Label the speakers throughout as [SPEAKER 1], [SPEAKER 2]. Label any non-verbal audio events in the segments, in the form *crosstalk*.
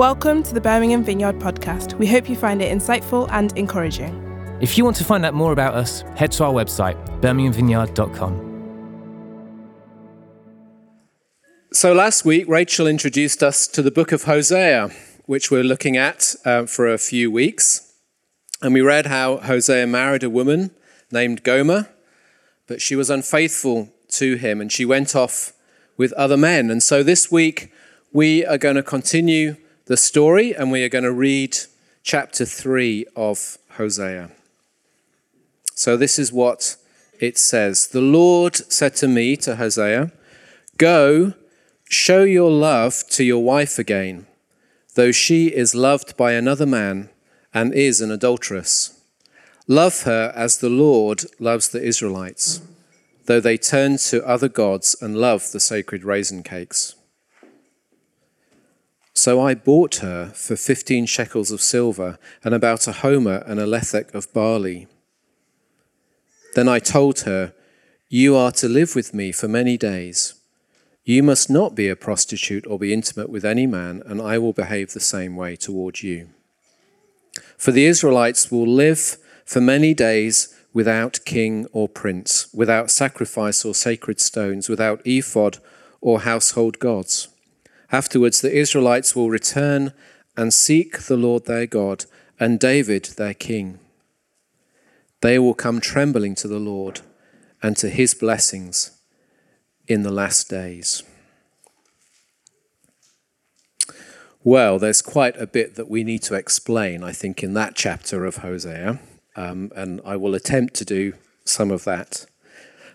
[SPEAKER 1] Welcome to the Birmingham Vineyard podcast. We hope you find it insightful and encouraging.
[SPEAKER 2] If you want to find out more about us, head to our website, birminghamvineyard.com.
[SPEAKER 3] So, last week, Rachel introduced us to the book of Hosea, which we're looking at uh, for a few weeks. And we read how Hosea married a woman named Gomer, but she was unfaithful to him and she went off with other men. And so, this week, we are going to continue the story and we are going to read chapter 3 of Hosea. So, this is what it says The Lord said to me, to Hosea, Go, show your love to your wife again, though she is loved by another man and is an adulteress. Love her as the Lord loves the Israelites, though they turn to other gods and love the sacred raisin cakes. So I bought her for fifteen shekels of silver and about a homer and a lethek of barley. Then I told her, You are to live with me for many days. You must not be a prostitute or be intimate with any man, and I will behave the same way toward you. For the Israelites will live for many days without king or prince, without sacrifice or sacred stones, without ephod or household gods. Afterwards, the Israelites will return and seek the Lord their God and David their king. They will come trembling to the Lord and to his blessings in the last days. Well, there's quite a bit that we need to explain, I think, in that chapter of Hosea, um, and I will attempt to do some of that.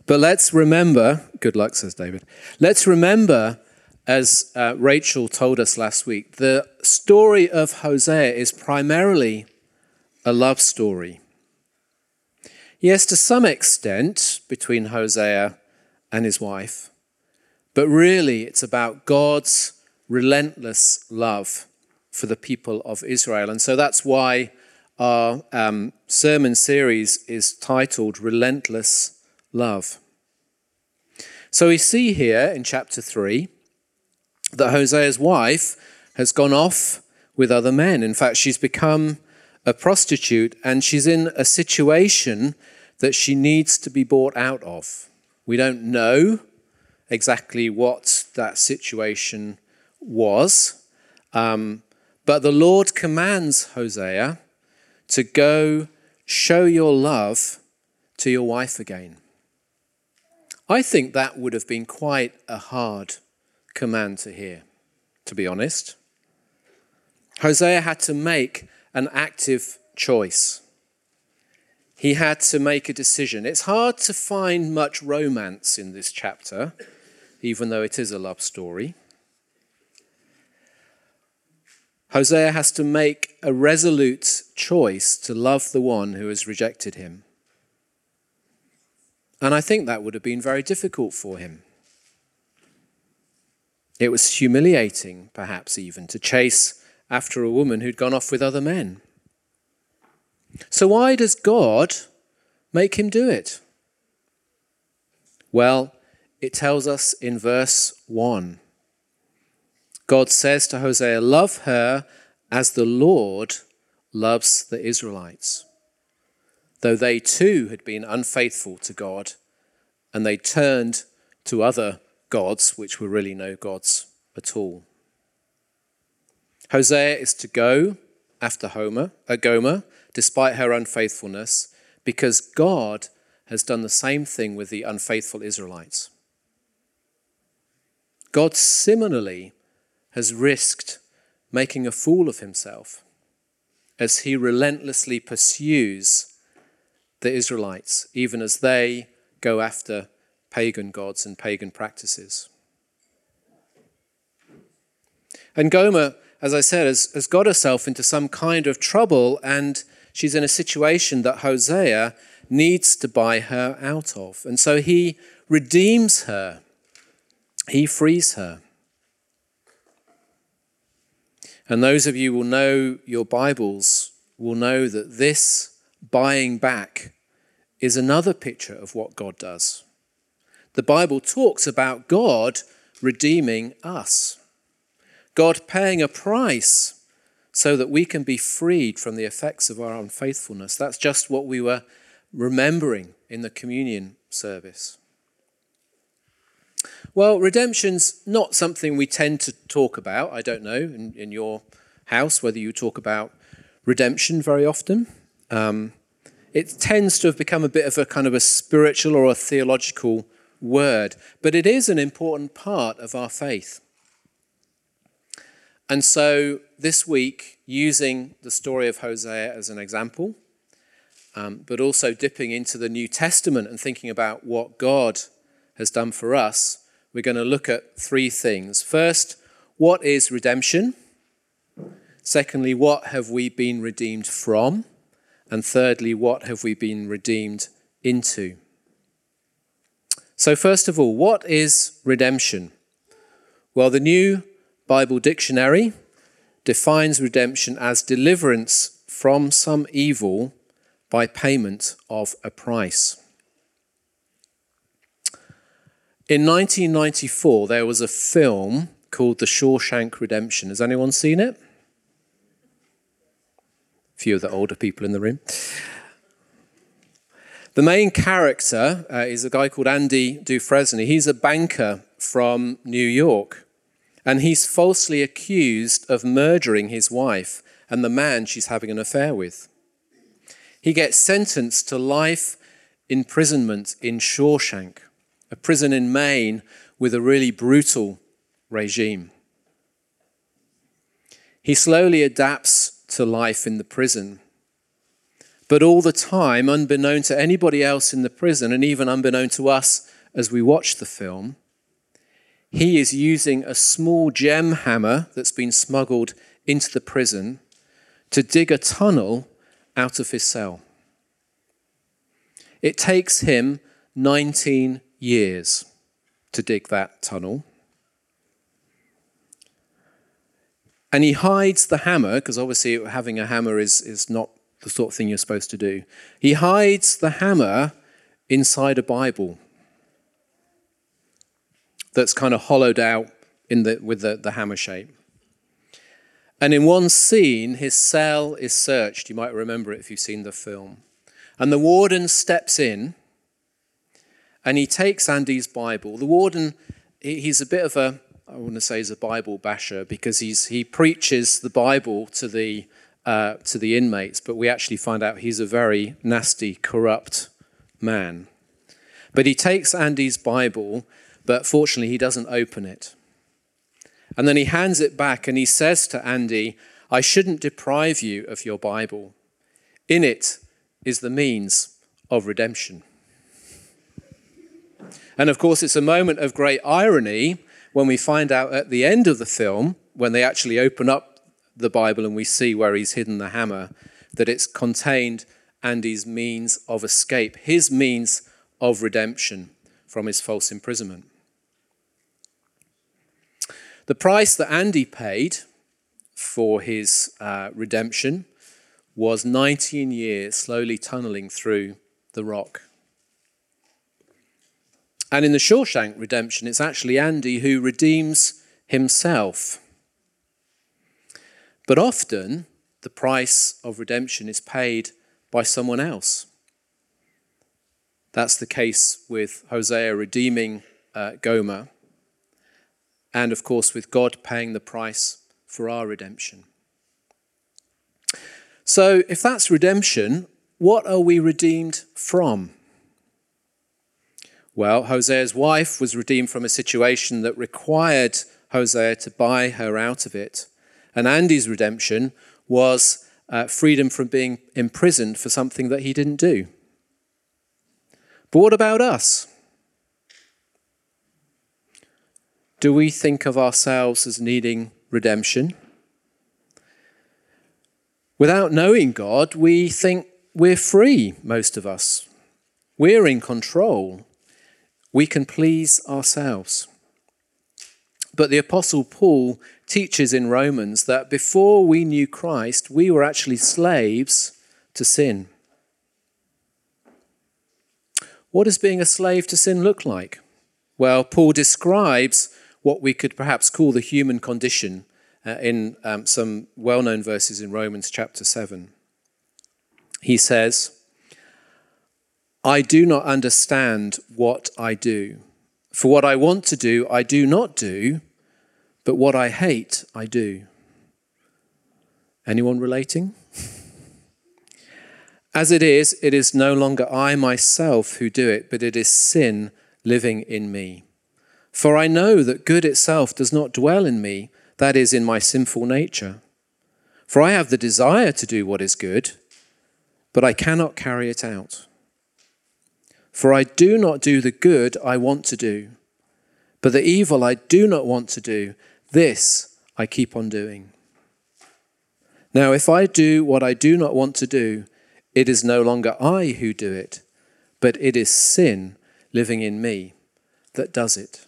[SPEAKER 3] But let's remember, good luck, says David. Let's remember, as uh, Rachel told us last week, the story of Hosea is primarily a love story. Yes, to some extent, between Hosea and his wife, but really it's about God's relentless love for the people of Israel. And so that's why our um, sermon series is titled Relentless Love. So we see here in chapter 3 that Hosea's wife has gone off with other men. In fact, she's become a prostitute and she's in a situation that she needs to be bought out of. We don't know exactly what that situation was, um, but the Lord commands Hosea to go show your love to your wife again. I think that would have been quite a hard command to hear, to be honest. Hosea had to make an active choice. He had to make a decision. It's hard to find much romance in this chapter, even though it is a love story. Hosea has to make a resolute choice to love the one who has rejected him. And I think that would have been very difficult for him. It was humiliating, perhaps even, to chase after a woman who'd gone off with other men. So, why does God make him do it? Well, it tells us in verse 1. God says to Hosea, Love her as the Lord loves the Israelites. Though they too had been unfaithful to God and they turned to other gods, which were really no gods at all. Hosea is to go after Homer, uh, Gomer, despite her unfaithfulness, because God has done the same thing with the unfaithful Israelites. God similarly has risked making a fool of himself as he relentlessly pursues the Israelites, even as they go after pagan gods and pagan practices. And Gomer, as I said, has, has got herself into some kind of trouble, and she's in a situation that Hosea needs to buy her out of. And so he redeems her, he frees her. And those of you will know your Bibles will know that this buying back is another picture of what God does. The Bible talks about God redeeming us. God paying a price so that we can be freed from the effects of our unfaithfulness. That's just what we were remembering in the communion service. Well, redemption's not something we tend to talk about. I don't know in, in your house whether you talk about redemption very often. Um, it tends to have become a bit of a kind of a spiritual or a theological word, but it is an important part of our faith. And so this week, using the story of Hosea as an example, um, but also dipping into the New Testament and thinking about what God has done for us, we're going to look at three things. First, what is redemption? Secondly, what have we been redeemed from? And thirdly, what have we been redeemed into? So, first of all, what is redemption? Well, the New Bible Dictionary defines redemption as deliverance from some evil by payment of a price. In 1994, there was a film called The Shawshank Redemption. Has anyone seen it? A few of the older people in the room. The main character uh, is a guy called Andy Dufresne. He's a banker from New York, and he's falsely accused of murdering his wife and the man she's having an affair with. He gets sentenced to life imprisonment in Shawshank, a prison in Maine with a really brutal regime. He slowly adapts to life in the prison but all the time, unbeknown to anybody else in the prison, and even unbeknown to us as we watch the film, he is using a small gem hammer that's been smuggled into the prison to dig a tunnel out of his cell. It takes him 19 years to dig that tunnel. And he hides the hammer, because obviously having a hammer is, is not the sort of thing you're supposed to do. He hides the hammer inside a Bible that's kind of hollowed out in the, with the, the hammer shape. And in one scene, his cell is searched. You might remember it if you've seen the film. And the warden steps in and he takes Andy's Bible. The warden, he's a bit of a, I want to say, he's a Bible basher because he's, he preaches the Bible to the uh, to the inmates, but we actually find out he's a very nasty, corrupt man. But he takes Andy's Bible, but fortunately he doesn't open it. And then he hands it back and he says to Andy, I shouldn't deprive you of your Bible. In it is the means of redemption. And of course, it's a moment of great irony when we find out at the end of the film, when they actually open up the Bible and we see where he's hidden the hammer, that it's contained Andy's means of escape, his means of redemption from his false imprisonment. The price that Andy paid for his uh, redemption was 19 years slowly tunneling through the rock. And in the Shawshank redemption, it's actually Andy who redeems himself. But often, the price of redemption is paid by someone else. That's the case with Hosea redeeming uh, Gomer, and of course, with God paying the price for our redemption. So, if that's redemption, what are we redeemed from? Well, Hosea's wife was redeemed from a situation that required Hosea to buy her out of it. And Andy's redemption was uh, freedom from being imprisoned for something that he didn't do. But what about us? Do we think of ourselves as needing redemption? Without knowing God, we think we're free, most of us. We're in control. We can please ourselves. But the Apostle Paul teaches in Romans that before we knew Christ, we were actually slaves to sin. What does being a slave to sin look like? Well, Paul describes what we could perhaps call the human condition uh, in um, some well known verses in Romans chapter 7. He says, I do not understand what I do. For what I want to do, I do not do, but what I hate, I do. Anyone relating? As it is, it is no longer I myself who do it, but it is sin living in me. For I know that good itself does not dwell in me, that is, in my sinful nature. For I have the desire to do what is good, but I cannot carry it out. For I do not do the good I want to do, but the evil I do not want to do, this I keep on doing. Now, if I do what I do not want to do, it is no longer I who do it, but it is sin living in me that does it.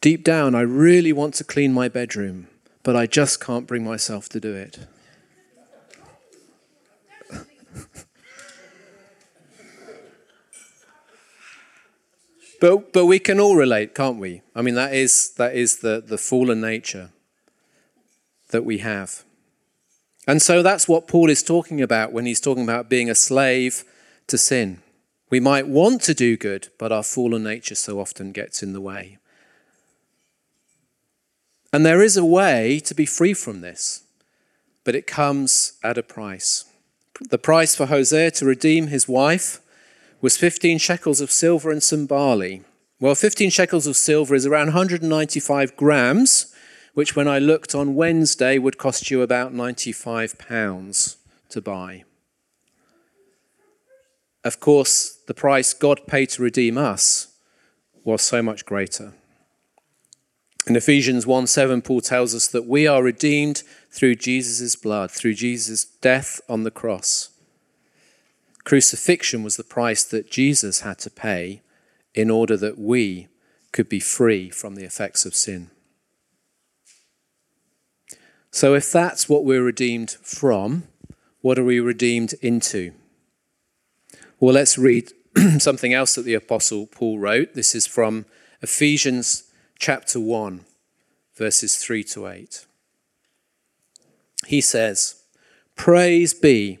[SPEAKER 3] Deep down, I really want to clean my bedroom, but I just can't bring myself to do it. But, but we can all relate, can't we? I mean, that is, that is the, the fallen nature that we have. And so that's what Paul is talking about when he's talking about being a slave to sin. We might want to do good, but our fallen nature so often gets in the way. And there is a way to be free from this, but it comes at a price. The price for Hosea to redeem his wife was 15 shekels of silver and some barley. Well, 15 shekels of silver is around 195 grams, which when I looked on Wednesday would cost you about 95 pounds to buy. Of course, the price God paid to redeem us was so much greater. In Ephesians 1 7, Paul tells us that we are redeemed through Jesus' blood, through Jesus' death on the cross. Crucifixion was the price that Jesus had to pay in order that we could be free from the effects of sin. So, if that's what we're redeemed from, what are we redeemed into? Well, let's read *clears throat* something else that the Apostle Paul wrote. This is from Ephesians chapter 1, verses 3 to 8. He says, Praise be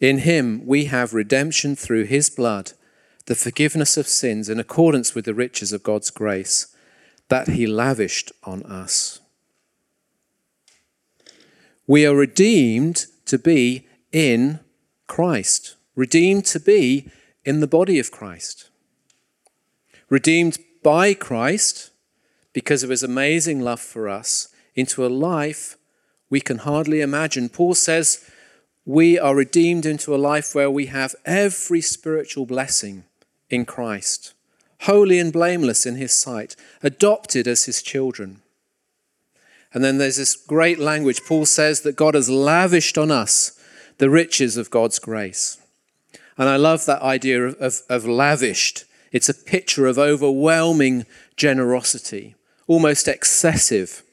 [SPEAKER 3] In him we have redemption through his blood, the forgiveness of sins in accordance with the riches of God's grace that he lavished on us. We are redeemed to be in Christ, redeemed to be in the body of Christ, redeemed by Christ because of his amazing love for us into a life we can hardly imagine. Paul says, we are redeemed into a life where we have every spiritual blessing in Christ, holy and blameless in His sight, adopted as His children. And then there's this great language. Paul says that God has lavished on us the riches of God's grace. And I love that idea of, of, of lavished. It's a picture of overwhelming generosity, almost excessive.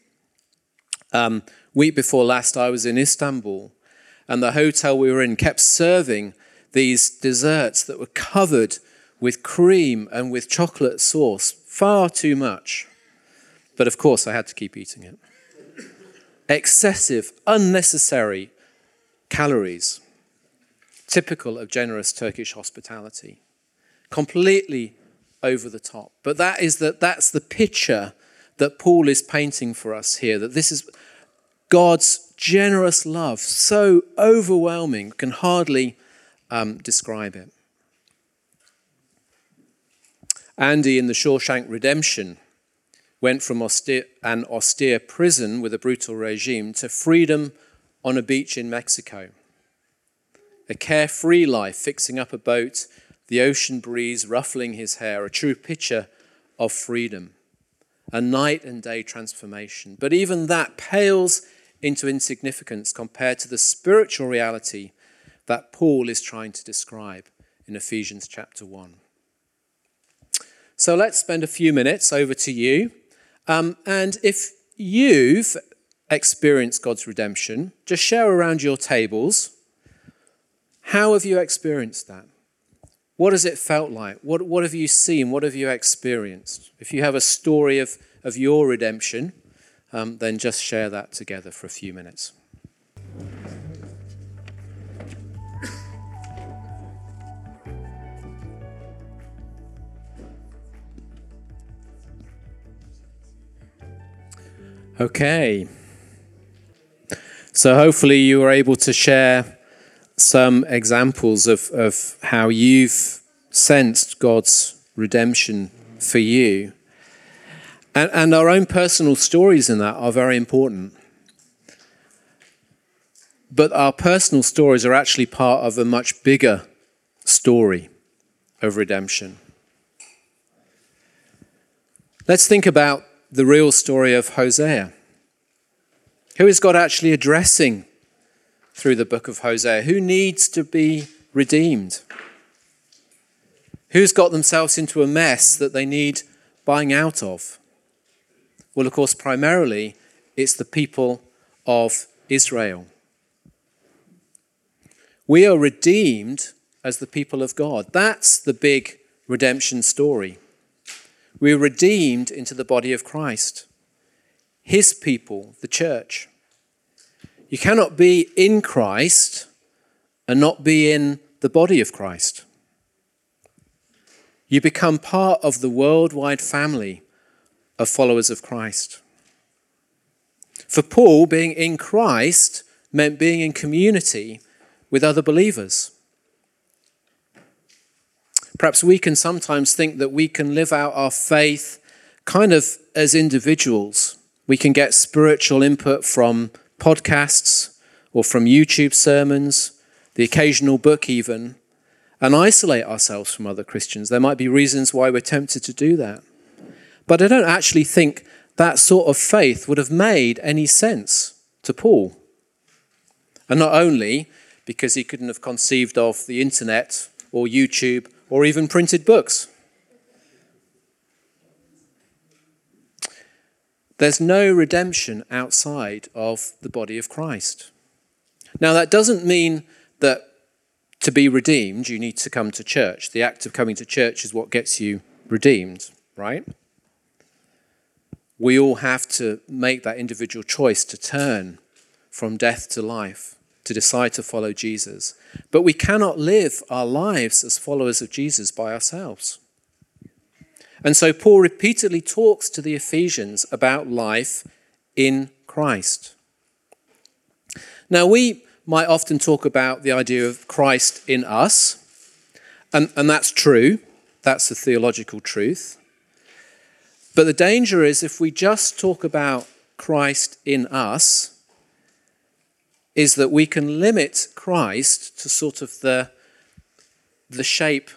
[SPEAKER 3] Um, week before last, I was in Istanbul and the hotel we were in kept serving these desserts that were covered with cream and with chocolate sauce, far too much. But of course, I had to keep eating it. Excessive, unnecessary calories, typical of generous Turkish hospitality, completely over the top. But that is the, that's the picture that Paul is painting for us here, that this is God's generous love, so overwhelming, can hardly um, describe it. Andy in the Shawshank Redemption went from austere, an austere prison with a brutal regime to freedom on a beach in Mexico. A carefree life, fixing up a boat, the ocean breeze ruffling his hair, a true picture of freedom. a night and day transformation. But even that pales into insignificance compared to the spiritual reality that Paul is trying to describe in Ephesians chapter 1. So let's spend a few minutes over to you. Um, and if you've experienced God's redemption, just share around your tables. How have you experienced that? What has it felt like? What, what have you seen? What have you experienced? If you have a story of, of your redemption, um, then just share that together for a few minutes. Okay. So hopefully you were able to share some examples of, of how you've sensed God's redemption for you. And, and our own personal stories in that are very important. But our personal stories are actually part of a much bigger story of redemption. Let's think about the real story of Hosea. Who is God actually addressing through the book of Hosea? Who needs to be redeemed? Who's got themselves into a mess that they need buying out of? Well, of course, primarily it's the people of Israel. We are redeemed as the people of God. That's the big redemption story. We are redeemed into the body of Christ, His people, the church. You cannot be in Christ and not be in the body of Christ. You become part of the worldwide family of followers of Christ. For Paul, being in Christ meant being in community with other believers. Perhaps we can sometimes think that we can live out our faith kind of as individuals. We can get spiritual input from podcasts or from YouTube sermons, the occasional book, even, and isolate ourselves from other Christians. There might be reasons why we're tempted to do that. But I don't actually think that sort of faith would have made any sense to Paul. And not only because he couldn't have conceived of the internet or YouTube or even printed books. There's no redemption outside of the body of Christ. Now, that doesn't mean that to be redeemed, you need to come to church. The act of coming to church is what gets you redeemed, right? We all have to make that individual choice to turn from death to life, to decide to follow Jesus. But we cannot live our lives as followers of Jesus by ourselves. And so Paul repeatedly talks to the Ephesians about life in Christ. Now, we might often talk about the idea of Christ in us, and, and that's true. That's the theological truth. But the danger is if we just talk about Christ in us, is that we can limit Christ to sort of the, the shape,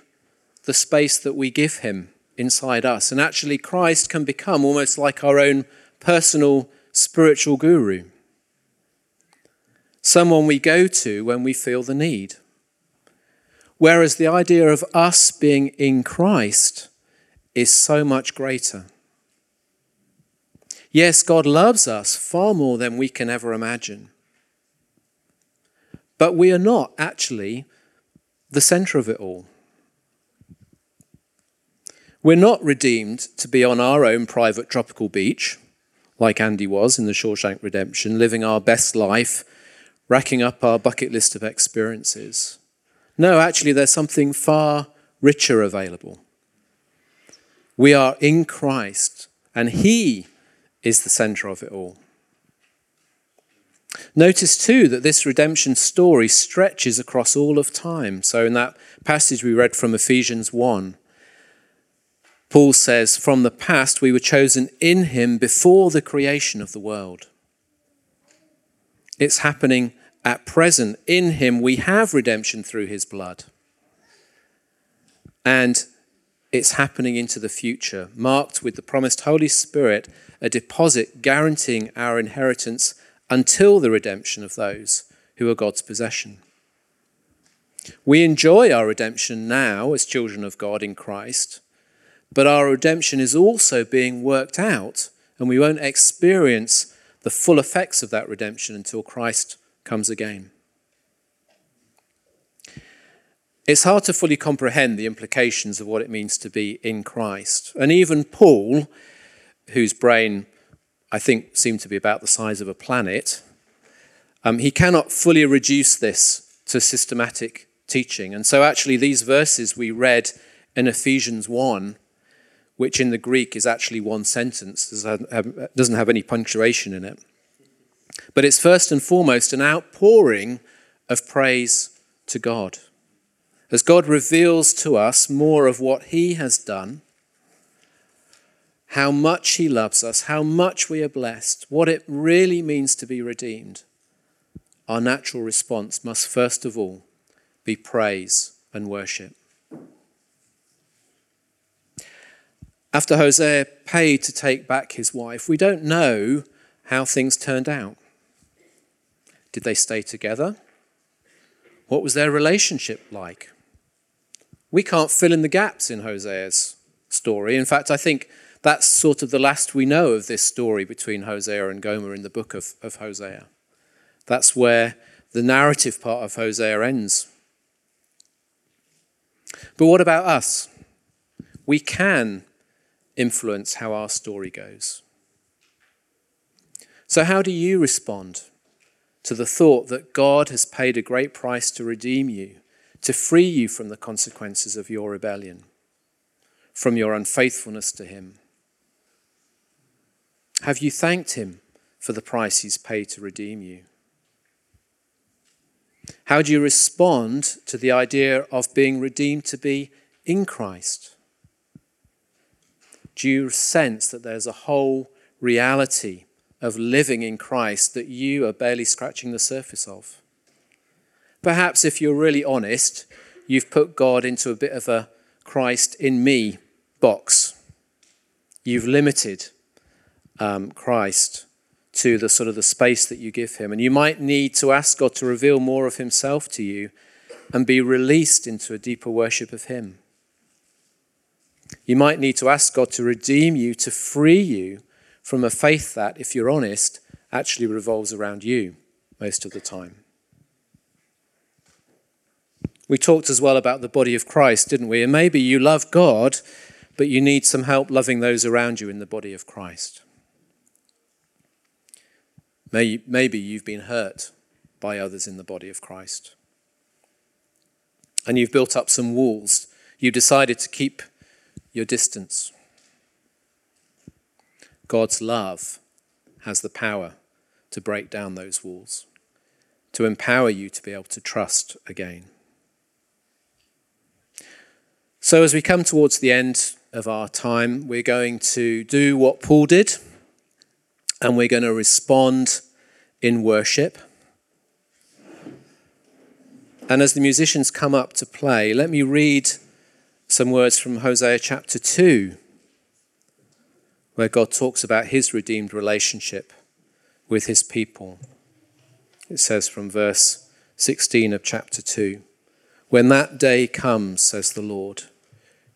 [SPEAKER 3] the space that we give him inside us. And actually, Christ can become almost like our own personal spiritual guru, someone we go to when we feel the need. Whereas the idea of us being in Christ is so much greater. Yes, God loves us far more than we can ever imagine. But we are not actually the center of it all. We're not redeemed to be on our own private tropical beach, like Andy was in the Shawshank Redemption, living our best life, racking up our bucket list of experiences. No, actually, there's something far richer available. We are in Christ, and He is the center of it all. Notice too that this redemption story stretches across all of time. So, in that passage we read from Ephesians 1, Paul says, From the past we were chosen in him before the creation of the world. It's happening at present. In him we have redemption through his blood. And it's happening into the future, marked with the promised Holy Spirit, a deposit guaranteeing our inheritance until the redemption of those who are God's possession. We enjoy our redemption now as children of God in Christ, but our redemption is also being worked out, and we won't experience the full effects of that redemption until Christ comes again. It's hard to fully comprehend the implications of what it means to be in Christ. And even Paul, whose brain I think seemed to be about the size of a planet, um, he cannot fully reduce this to systematic teaching. And so, actually, these verses we read in Ephesians 1, which in the Greek is actually one sentence, doesn't have any punctuation in it. But it's first and foremost an outpouring of praise to God. As God reveals to us more of what He has done, how much He loves us, how much we are blessed, what it really means to be redeemed, our natural response must first of all be praise and worship. After Hosea paid to take back his wife, we don't know how things turned out. Did they stay together? What was their relationship like? We can't fill in the gaps in Hosea's story. In fact, I think that's sort of the last we know of this story between Hosea and Gomer in the book of, of Hosea. That's where the narrative part of Hosea ends. But what about us? We can influence how our story goes. So, how do you respond to the thought that God has paid a great price to redeem you, to free you from the consequences of your rebellion, from your unfaithfulness to Him? Have you thanked Him for the price He's paid to redeem you? How do you respond to the idea of being redeemed to be in Christ? Do you sense that there's a whole reality of living in Christ that you are barely scratching the surface of? Perhaps, if you're really honest, you've put God into a bit of a Christ in me box. You've limited um, Christ to the sort of the space that you give him. And you might need to ask God to reveal more of himself to you and be released into a deeper worship of him. You might need to ask God to redeem you, to free you from a faith that, if you're honest, actually revolves around you most of the time. We talked as well about the body of Christ, didn't we? And maybe you love God, but you need some help loving those around you in the body of Christ. Maybe you've been hurt by others in the body of Christ. And you've built up some walls. You decided to keep your distance. God's love has the power to break down those walls, to empower you to be able to trust again. So, as we come towards the end of our time, we're going to do what Paul did and we're going to respond in worship. And as the musicians come up to play, let me read some words from Hosea chapter 2, where God talks about his redeemed relationship with his people. It says from verse 16 of chapter 2 When that day comes, says the Lord,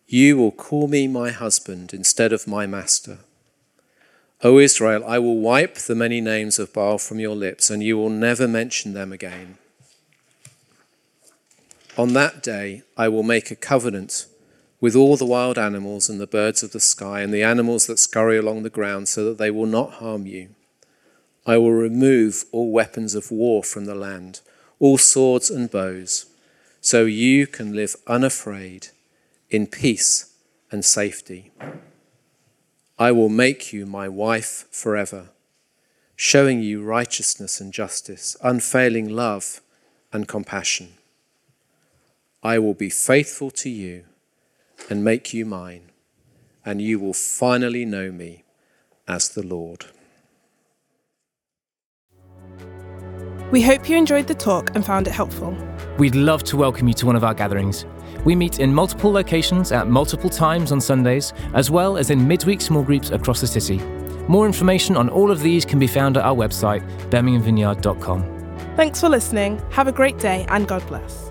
[SPEAKER 3] you will call me my husband instead of my master. O Israel, I will wipe the many names of Baal from your lips, and you will never mention them again. On that day, I will make a covenant with all the wild animals and the birds of the sky and the animals that scurry along the ground, so that they will not harm you. I will remove all weapons of war from the land, all swords and bows, so you can live unafraid in peace and safety. I will make you my wife forever, showing you righteousness and justice, unfailing love and compassion. I will be faithful to you and make you mine, and you will finally know me as the Lord.
[SPEAKER 1] We hope you enjoyed the talk and found it helpful.
[SPEAKER 2] We'd love to welcome you to one of our gatherings. We meet in multiple locations at multiple times on Sundays, as well as in midweek small groups across the city. More information on all of these can be found at our website, birminghamvineyard.com.
[SPEAKER 1] Thanks for listening. Have a great day and God bless.